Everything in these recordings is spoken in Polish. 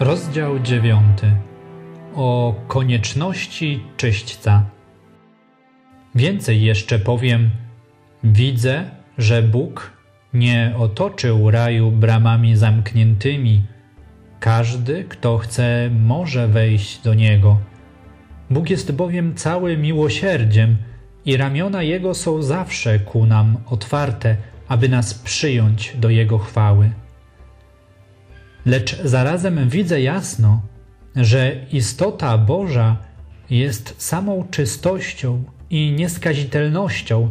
Rozdział dziewiąty o konieczności czyśćca. Więcej jeszcze powiem: Widzę, że Bóg nie otoczył raju bramami zamkniętymi. Każdy, kto chce, może wejść do niego. Bóg jest bowiem cały miłosierdziem i ramiona Jego są zawsze ku nam otwarte, aby nas przyjąć do Jego chwały. Lecz zarazem widzę jasno, że istota Boża jest samą czystością i nieskazitelnością,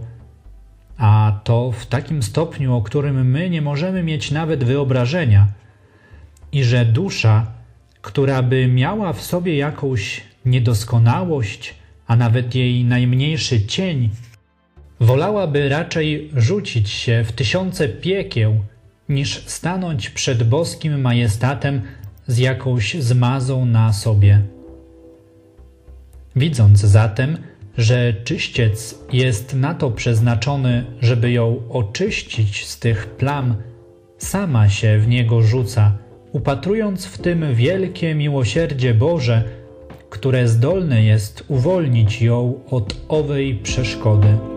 a to w takim stopniu, o którym my nie możemy mieć nawet wyobrażenia, i że dusza, która by miała w sobie jakąś niedoskonałość, a nawet jej najmniejszy cień, wolałaby raczej rzucić się w tysiące piekieł, niż stanąć przed boskim majestatem z jakąś zmazą na sobie. Widząc zatem, że czyściec jest na to przeznaczony, żeby ją oczyścić z tych plam, sama się w niego rzuca, upatrując w tym wielkie miłosierdzie Boże, które zdolne jest uwolnić ją od owej przeszkody.